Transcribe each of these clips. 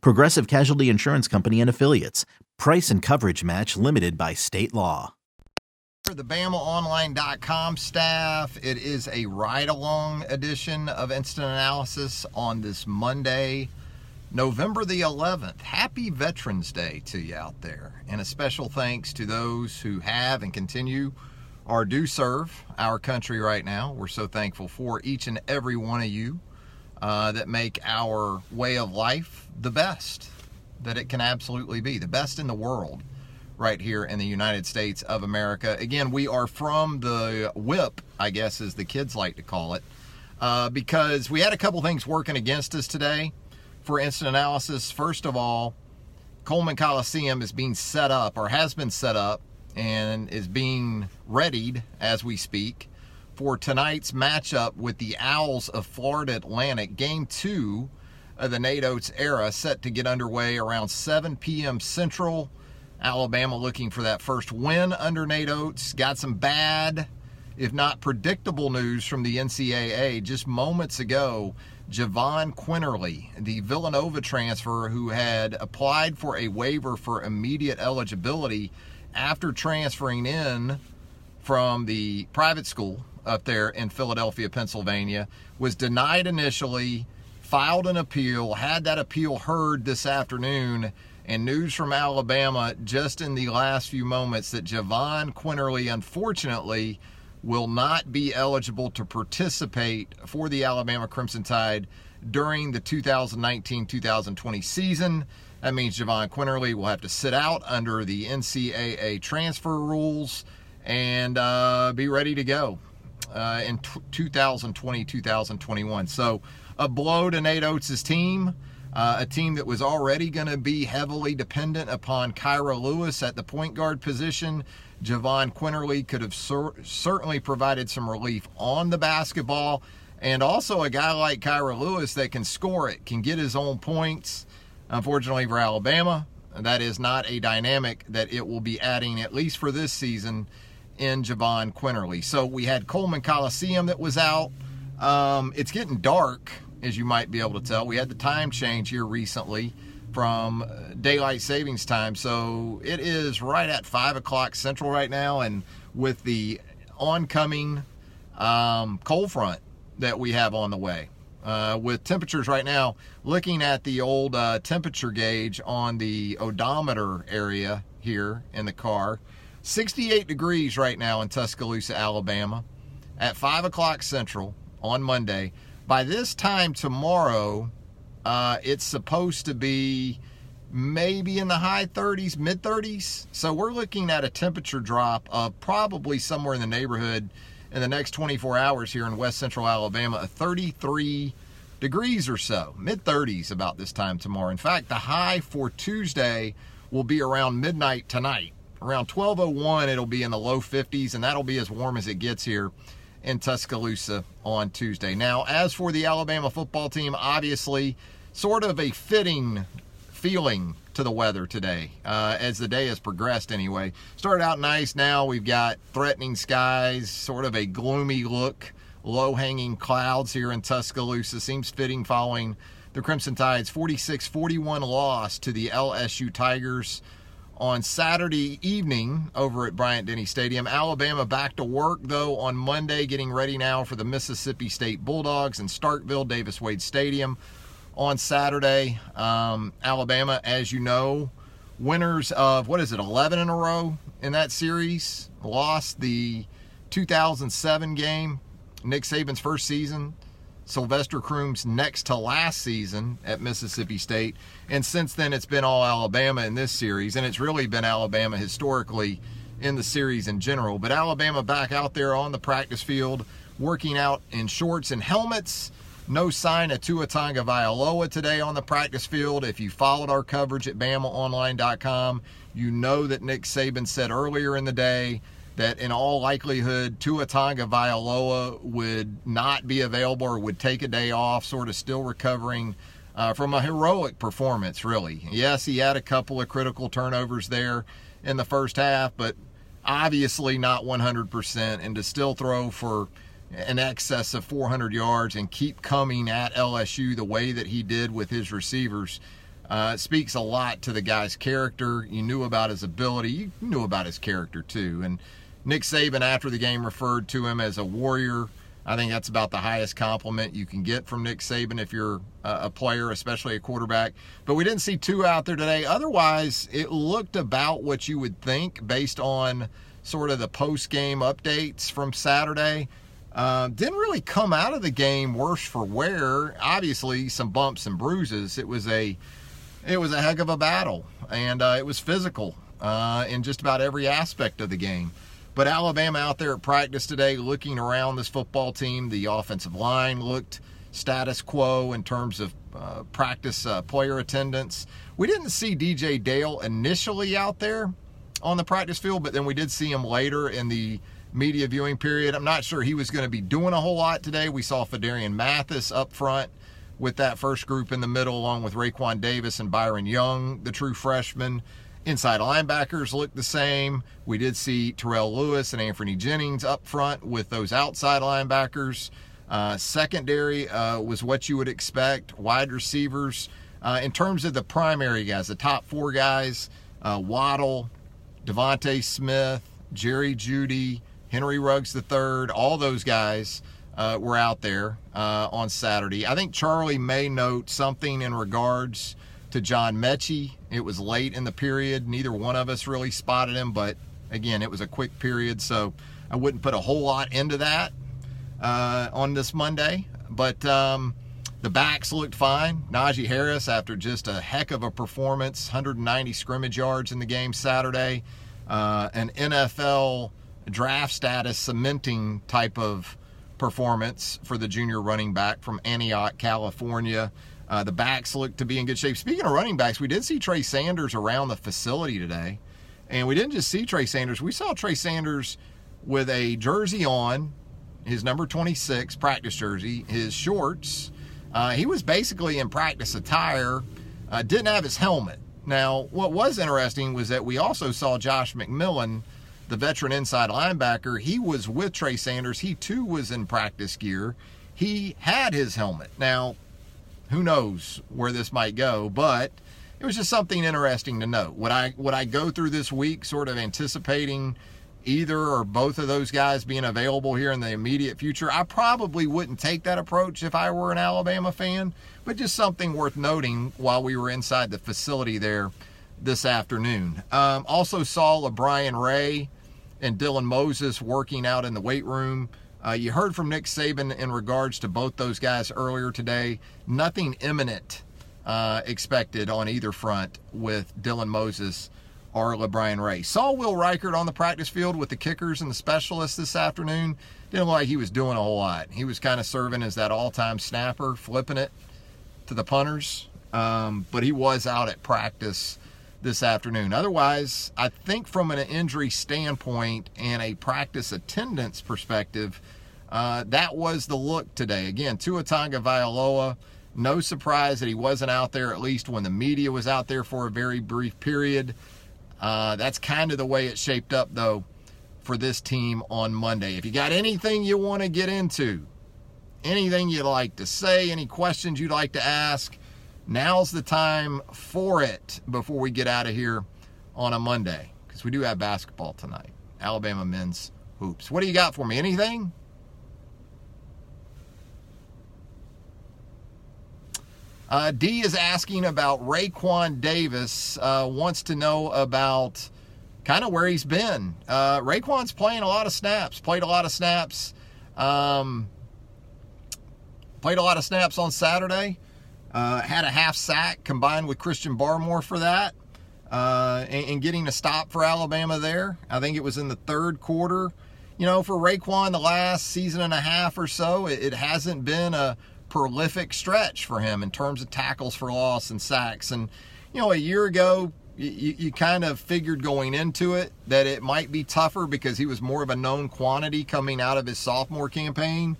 Progressive Casualty Insurance Company and Affiliates. Price and coverage match limited by state law. For the BamaOnline.com staff. It is a ride along edition of Instant Analysis on this Monday, November the 11th. Happy Veterans Day to you out there. And a special thanks to those who have and continue or do serve our country right now. We're so thankful for each and every one of you uh, that make our way of life the best that it can absolutely be, the best in the world right here in the United States of America. Again, we are from the whip, I guess, as the kids like to call it, uh, because we had a couple things working against us today for instant analysis. First of all, Coleman Coliseum is being set up or has been set up and is being readied as we speak for tonight's matchup with the Owls of Florida Atlantic, game two of the Nate Oats era, set to get underway around 7 p.m. Central. Alabama looking for that first win under Nate Oats. Got some bad, if not predictable news from the NCAA just moments ago. Jahvon Quinerly, the Villanova transfer who had applied for a waiver for immediate eligibility after transferring in from the private school up there in Philadelphia, Pennsylvania, was denied initially, filed an appeal, had that appeal heard this afternoon, and news from Alabama just in the last few moments that Jahvon Quinerly, unfortunately, will not be eligible to participate for the Alabama Crimson Tide during the 2019 2020 season. That means Jahvon Quinerly will have to sit out under the NCAA transfer rules and uh, be ready to go uh, in t- 2020 2021. So, a blow to Nate Oats' team. Uh, a team that was already going to be heavily dependent upon Kira Lewis at the point guard position. Jahvon Quinerly could have cer- certainly provided some relief on the basketball. And also a guy like Kira Lewis that can score it, can get his own points. Unfortunately for Alabama, that is not a dynamic that it will be adding, at least for this season, in Jahvon Quinerly. So we had Coleman Coliseum that was out. Um, it's getting dark, as you might be able to tell. We had the time change here recently from uh, daylight savings time. So it is right at 5 o'clock central right now. And with the oncoming um, cold front that we have on the way, uh, with temperatures right now, looking at the old uh, temperature gauge on the odometer area here in the car, 68 degrees right now in Tuscaloosa, Alabama, at 5 o'clock Central on Monday. By this time tomorrow, uh, it's supposed to be maybe in the high 30s, mid 30s. So we're looking at a temperature drop of probably somewhere in the neighborhood in the next 24 hours here in west central Alabama, a 33 degrees or so, mid 30s about this time tomorrow. In fact, the high for Tuesday will be around midnight tonight. Around 12:01 it'll be in the low 50s and that'll be as warm as it gets here in Tuscaloosa on Tuesday. Now, as for the Alabama football team, obviously sort of a fitting feeling to the weather today uh, as the day has progressed anyway. Started out nice. Now we've got threatening skies, sort of a gloomy look, low hanging clouds here in Tuscaloosa. Seems fitting following the Crimson Tide's 46 41 loss to the LSU Tigers on Saturday evening over at Bryant Denny Stadium. Alabama back to work, though, on Monday, getting ready now for the Mississippi State Bulldogs in Starkville, Davis Wade Stadium on Saturday. Um, Alabama, as you know, winners of what is it, 11 in a row in that series, lost the 2007 game, Nick Saban's first season. Sylvester Croom's next to last season at Mississippi State. And since then, it's been all Alabama in this series. And it's really been Alabama historically in the series in general. But Alabama back out there on the practice field, working out in shorts and helmets No sign of Tua Tagovailoa today on the practice field. If you followed our coverage at BamaOnline.com, you know that Nick Saban said earlier in the day that in all likelihood Tua Tagovailoa would not be available or would take a day off, sort of still recovering uh, from a heroic performance, really. Yes, he had a couple of critical turnovers there in the first half, but obviously not 100%. And to still throw for an excess of 400 yards and keep coming at LSU the way that he did with his receivers uh, speaks a lot to the guy's character. You knew about his ability, you knew about his character too. And Nick Saban, after the game, referred to him as a warrior. I think that's about the highest compliment you can get from Nick Saban if you're a player, especially a quarterback. But we didn't see Tua out there today. Otherwise, it looked about what you would think based on sort of the post game updates from Saturday. Uh, didn't really come out of the game worse for wear. Obviously, some bumps and bruises. It was a it was a heck of a battle, and uh, it was physical uh, in just about every aspect of the game. But Alabama out there at practice today, looking around this football team, the offensive line looked status quo in terms of uh, practice uh, player attendance. We didn't see DJ Dale initially out there on the practice field, but then we did see him later in the media viewing period. I'm not sure he was going to be doing a whole lot today. We saw Phidarian Mathis up front with that first group in the middle, along with Raekwon Davis and Byron Young, the true freshman. Inside linebackers look the same. We did see Terrell Lewis and Anfernee Jennings up front with those outside linebackers. Uh, secondary uh, was what you would expect. Wide receivers, uh, in terms of the primary guys, the top four guys, uh, Waddle, DeVonta Smith, Jerry Jeudy, Henry Ruggs III, all those guys uh, were out there uh, on Saturday. I think Charlie may note something in regards to John Metchie. It was late in the period. Neither one of us really spotted him, but again, it was a quick period, so I wouldn't put a whole lot into that uh, on this Monday. But um, the backs looked fine. Najee Harris, after just a heck of a performance, 190 scrimmage yards in the game Saturday, uh, an NFL draft status cementing type of performance for the junior running back from Antioch, California. Uh, the backs look to be in good shape. Speaking of running backs, we did see Trey Sanders around the facility today. And we didn't just see Trey Sanders, we saw Trey Sanders with a jersey on, his number 26 practice jersey, his shorts. Uh, he was basically in practice attire, uh, didn't have his helmet. Now, what was interesting was that we also saw Josh McMillon, the veteran inside linebacker. He was with Trey Sanders. He too was in practice gear. He had his helmet. Now, who knows where this might go, but it was just something interesting to note. Would I would I go through this week sort of anticipating either or both of those guys being available here in the immediate future? I probably wouldn't take that approach if I were an Alabama fan, but just something worth noting while we were inside the facility there this afternoon. Um, also saw LaBryan Ray and Dylan Moses working out in the weight room. Uh, you heard from Nick Saban in regards to both those guys earlier today. Nothing imminent uh, expected on either front with Dylan Moses or LaBryan Ray. Saw Will Reichard on the practice field with the kickers and the specialists this afternoon. Didn't look like he was doing a whole lot. He was kind of serving as that all time snapper, flipping it to the punters. Um, but he was out at practice this afternoon. Otherwise, I think from an injury standpoint and a practice attendance perspective, uh, that was the look today. Again, Tua Tagovailoa, no surprise that he wasn't out there, at least when the media was out there for a very brief period. Uh, that's kind of the way it shaped up, though, for this team on Monday. If you got anything you want to get into, anything you'd like to say, any questions you'd like to ask, now's the time for it before we get out of here on a Monday because we do have basketball tonight. Alabama men's hoops. What do you got for me? Anything? Uh, D is asking about Raekwon Davis. Uh, wants to know about kind of where he's been. Uh, Raekwon's playing a lot of snaps. Played a lot of snaps. Um, played a lot of snaps on Saturday. Uh, had a half sack combined with Christian Barmore for that, uh, and, and, getting a stop for Alabama there. I think it was in the third quarter. You know, for Raekwon, the last season and a half or so, it, it hasn't been a prolific stretch for him in terms of tackles for loss and sacks. And, you know, a year ago, you, you kind of figured going into it that it might be tougher because he was more of a known quantity coming out of his sophomore campaign.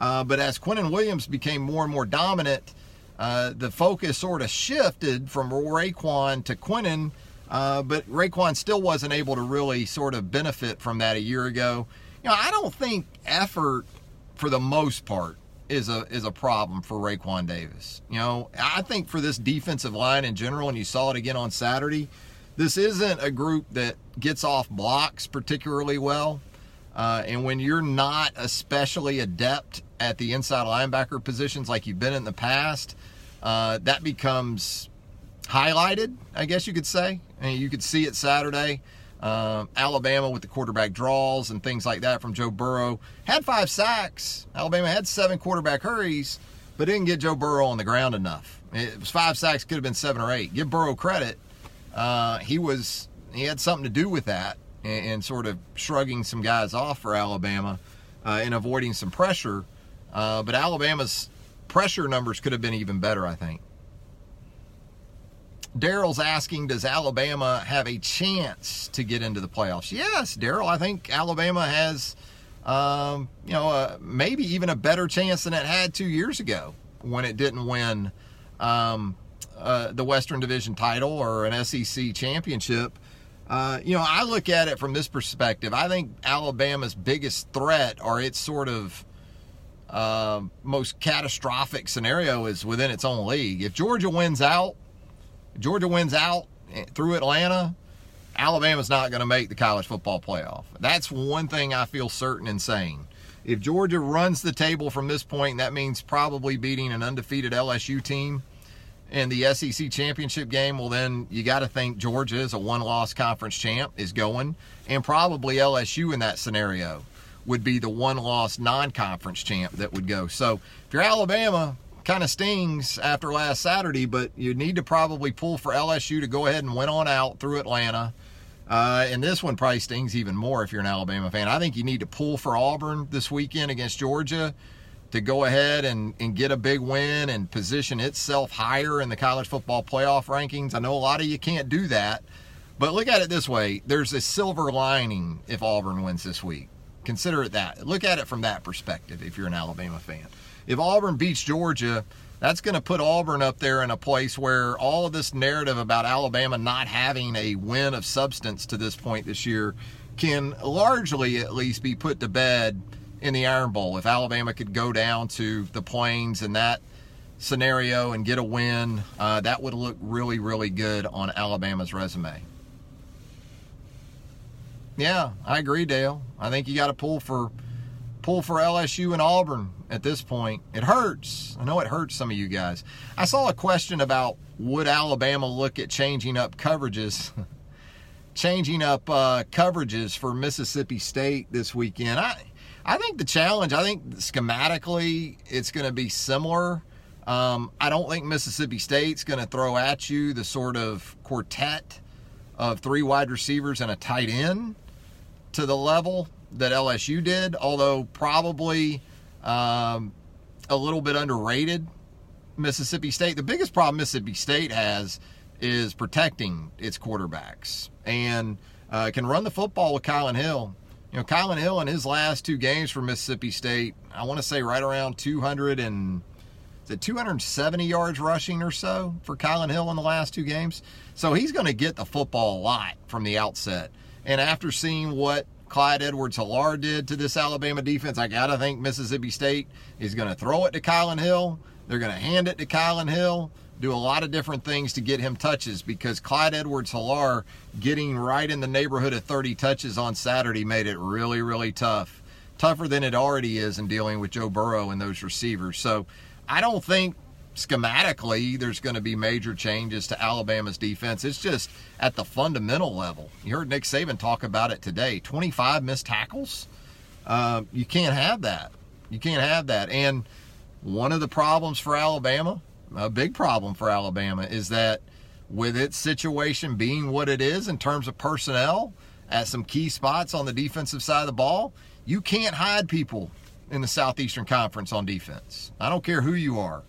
Uh, but as Quinnen Williams became more and more dominant, uh, the focus sort of shifted from Raekwon to Quinnen. Uh, but Raekwon still wasn't able to really sort of benefit from that a year ago. You know, I don't think effort, for the most part, is a is a problem for Raekwon Davis. You know, I think for this defensive line in general, and you saw it again on Saturday, this isn't a group that gets off blocks particularly well. Uh, and when you're not especially adept at the inside linebacker positions like you've been in the past, uh, that becomes highlighted, I guess you could say. And you could see it Saturday. Uh, Alabama with the quarterback draws and things like that from Joe Burrow had five sacks. Alabama had seven quarterback hurries, but didn't get Joe Burrow on the ground enough. It was five sacks, could have been seven or eight. Give Burrow credit. Uh, he was he had something to do with that and, and sort of shrugging some guys off for Alabama uh, and avoiding some pressure. Uh, but Alabama's pressure numbers could have been even better, I think. Daryl's asking, does Alabama have a chance to get into the playoffs? Yes, Daryl. I think Alabama has, um, you know, uh, maybe even a better chance than it had two years ago when it didn't win um, uh, the Western Division title or an SEC championship. Uh, you know, I look at it from this perspective. I think Alabama's biggest threat, or its sort of uh, most catastrophic scenario, is within its own league. If Georgia wins out, Georgia wins out through Atlanta, Alabama's not going to make the college football playoff. That's one thing I feel certain in saying. If Georgia runs the table from this point, that means probably beating an undefeated LSU team in the SEC championship game. Well, then you got to think Georgia is a one loss conference champ, is going, and probably LSU in that scenario would be the one loss non conference champ that would go. So if you're Alabama, kind of stings after last Saturday, but you need to probably pull for LSU to go ahead and win on out through Atlanta. Uh, and this one probably stings even more if you're an Alabama fan. I think you need to pull for Auburn this weekend against Georgia to go ahead and, and get a big win and position itself higher in the college football playoff rankings. I know a lot of you can't do that, but look at it this way there's a silver lining if Auburn wins this week. Consider it that. Look at it from that perspective if you're an Alabama fan if Auburn beats Georgia, that's going to put Auburn up there in a place where all of this narrative about Alabama not having a win of substance to this point this year can largely at least be put to bed in the Iron Bowl. If Alabama could go down to the Plains in that scenario and get a win, uh, that would look really, really good on Alabama's resume. Yeah, I agree, Dale. I think you got to pull for pull for LSU and Auburn at this point. It hurts. I know it hurts some of you guys. I saw a question about would Alabama look at changing up coverages, changing up uh, coverages for Mississippi State this weekend. I, I think the challenge. I think schematically it's going to be similar. Um, I don't think Mississippi State's going to throw at you the sort of quartet of three wide receivers and a tight end to the level that LSU did, although probably um, a little bit underrated. Mississippi State. The biggest problem Mississippi State has is protecting its quarterbacks and uh, can run the football with Kylin Hill. You know, Kylin Hill in his last two games for Mississippi State, I want to say right around 200 and is it 270 yards rushing or so for Kylin Hill in the last two games. So he's going to get the football a lot from the outset. And after seeing what Clyde Edwards Helaire did to this Alabama defense, I got to think Mississippi State is going to throw it to Kylin Hill. They're going to hand it to Kylin Hill, do a lot of different things to get him touches because Clyde Edwards Helaire getting right in the neighborhood of 30 touches on Saturday made it really, really tough. Tougher than it already is in dealing with Joe Burrow and those receivers. So I don't think schematically there's going to be major changes to Alabama's defense. It's just at the fundamental level. You heard Nick Saban talk about it today 25 missed tackles. Uh, you can't have that. You can't have that. And one of the problems for Alabama, a big problem for Alabama, is that with its situation being what it is in terms of personnel at some key spots on the defensive side of the ball, you can't hide people in the Southeastern Conference on defense. I don't care who you are.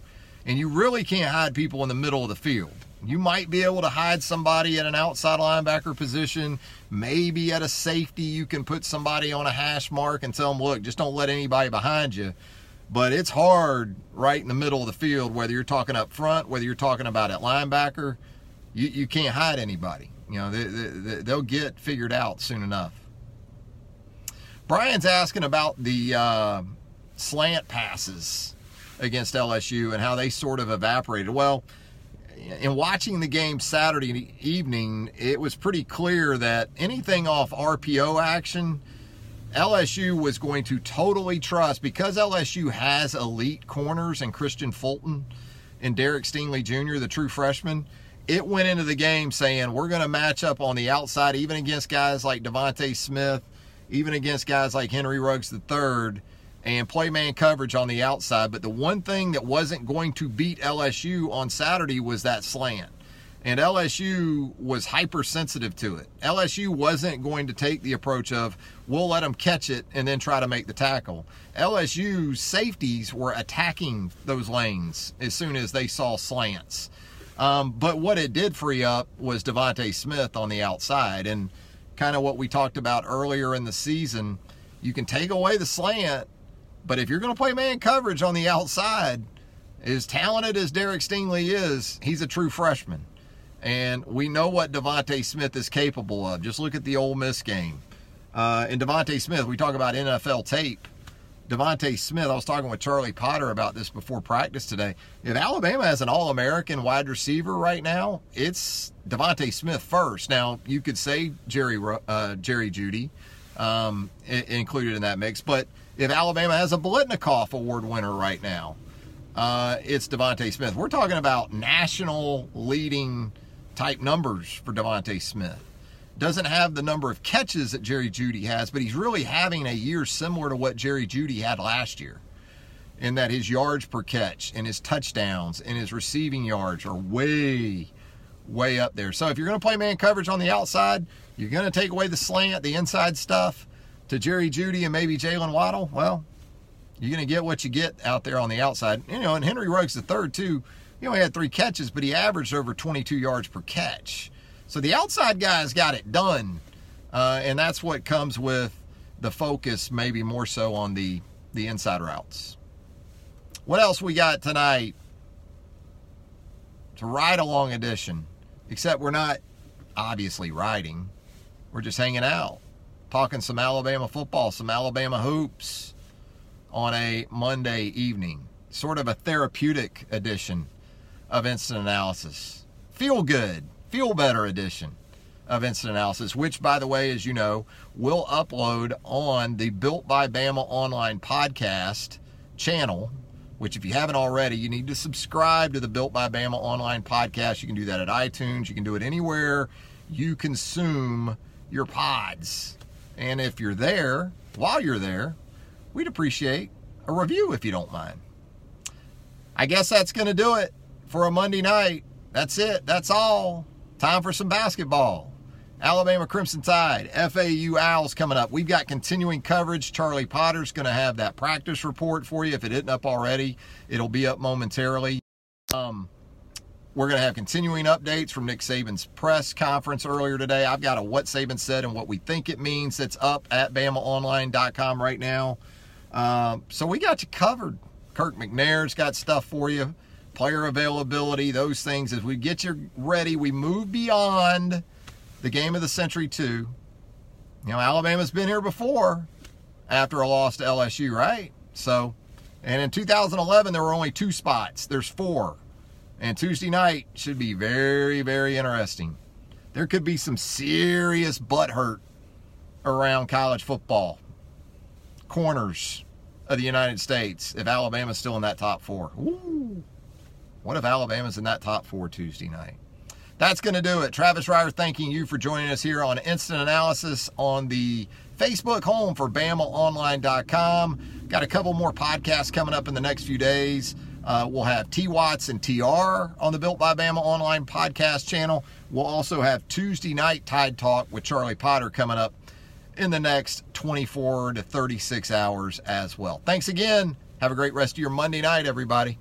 And you really can't hide people in the middle of the field. You might be able to hide somebody at an outside linebacker position. Maybe at a safety, you can put somebody on a hash mark and tell them, look, just don't let anybody behind you. But it's hard right in the middle of the field, whether you're talking up front, whether you're talking about at linebacker. You, you can't hide anybody. You know, they, they, they'll get figured out soon enough. Brian's asking about the uh, slant passes against LSU and how they sort of evaporated. Well, in watching the game Saturday evening, it was pretty clear that anything off RPO action, LSU was going to totally trust because LSU has elite corners and Kristian Fulton and Derek Stingley Jr., the true freshman. It went into the game saying we're going to match up on the outside, even against guys like DeVonta Smith, even against guys like Henry Ruggs III and play man coverage on the outside. But the one thing that wasn't going to beat LSU on Saturday was that slant. And LSU was hypersensitive to it. LSU wasn't going to take the approach of, we'll let them catch it and then try to make the tackle. LSU safeties were attacking those lanes as soon as they saw slants. Um, but what it did free up was DeVonta Smith on the outside. And kind of what we talked about earlier in the season, you can take away the slant but if you're going to play man coverage on the outside, as talented as Derek Stingley is, he's a true freshman. And we know what DeVonta Smith is capable of. Just look at the Ole Miss game. Uh, and DeVonta Smith, we talk about NFL tape. DeVonta Smith, I was talking with Charlie Potter about this before practice today. If Alabama has an All American wide receiver right now, it's DeVonta Smith first. Now, you could say Jerry, uh, Jerry Jeudy um, included in that mix, but if Alabama has a Biletnikoff Award winner right now, uh, it's DeVonta Smith. We're talking about national leading type numbers for DeVonta Smith. Doesn't have the number of catches that Jerry Jeudy has, but he's really having a year similar to what Jerry Jeudy had last year. In that his yards per catch and his touchdowns and his receiving yards are way, way up there. So if you're going to play man coverage on the outside, you're going to take away the slant, the inside stuff to Jerry Jeudy and maybe Jaylen Waddle, well, you're going to get what you get out there on the outside. You know, and Henry Ruggs the third too. He only had three catches, but he averaged over 22 yards per catch. So the outside guys got it done, uh, and that's what comes with the focus, maybe more so on the the inside routes. What else we got tonight? A ride along edition, except we're not obviously riding. We're just hanging out talking some Alabama football, some Alabama hoops on a Monday evening. Sort of a therapeutic edition of instant analysis. Feel good, feel better edition of instant analysis, which, by the way, as you know, will upload on the Built by Bama online podcast channel. Which, if you haven't already, you need to subscribe to the Built by Bama online podcast. You can do that at iTunes. You can do it anywhere you consume your pods. And if you're there, while you're there, we'd appreciate a review if you don't mind. I guess that's going to do it for a Monday night. That's it. That's all. Time for some basketball. Alabama Crimson Tide, FAU Owls coming up. We've got continuing coverage. Charlie Potter's going to have that practice report for you. If it isn't up already, it'll be up momentarily. Um, we're going to have continuing updates from Nick Saban's press conference earlier today. I've got a what Saban said and what we think it means that's up at BamaOnline.com right now. Um, so we got you covered. Kirk McNair's got stuff for you, player availability, those things. As we get you ready, we move beyond the game of the century, too. You know, Alabama's been here before after a loss to LSU, right? So, and in 2011, there were only two spots. There's four. And Tuesday night should be very, very interesting. There could be some serious butt hurt around college football. Corners of the United States if Alabama's still in that top four. Ooh. What if Alabama's in that top four Tuesday night? That's going to do it. Travis Reier thanking you for joining us here on Instant Analysis on the Facebook home for BamaOnline.com. Got a couple more podcasts coming up in the next few days. Uh, we'll have T Watts and TR on the Built by Bama online podcast channel. We'll also have Tuesday night Tide Talk with Charlie Potter coming up in the next 24 to 36 hours as well. Thanks again. Have a great rest of your Monday night, everybody.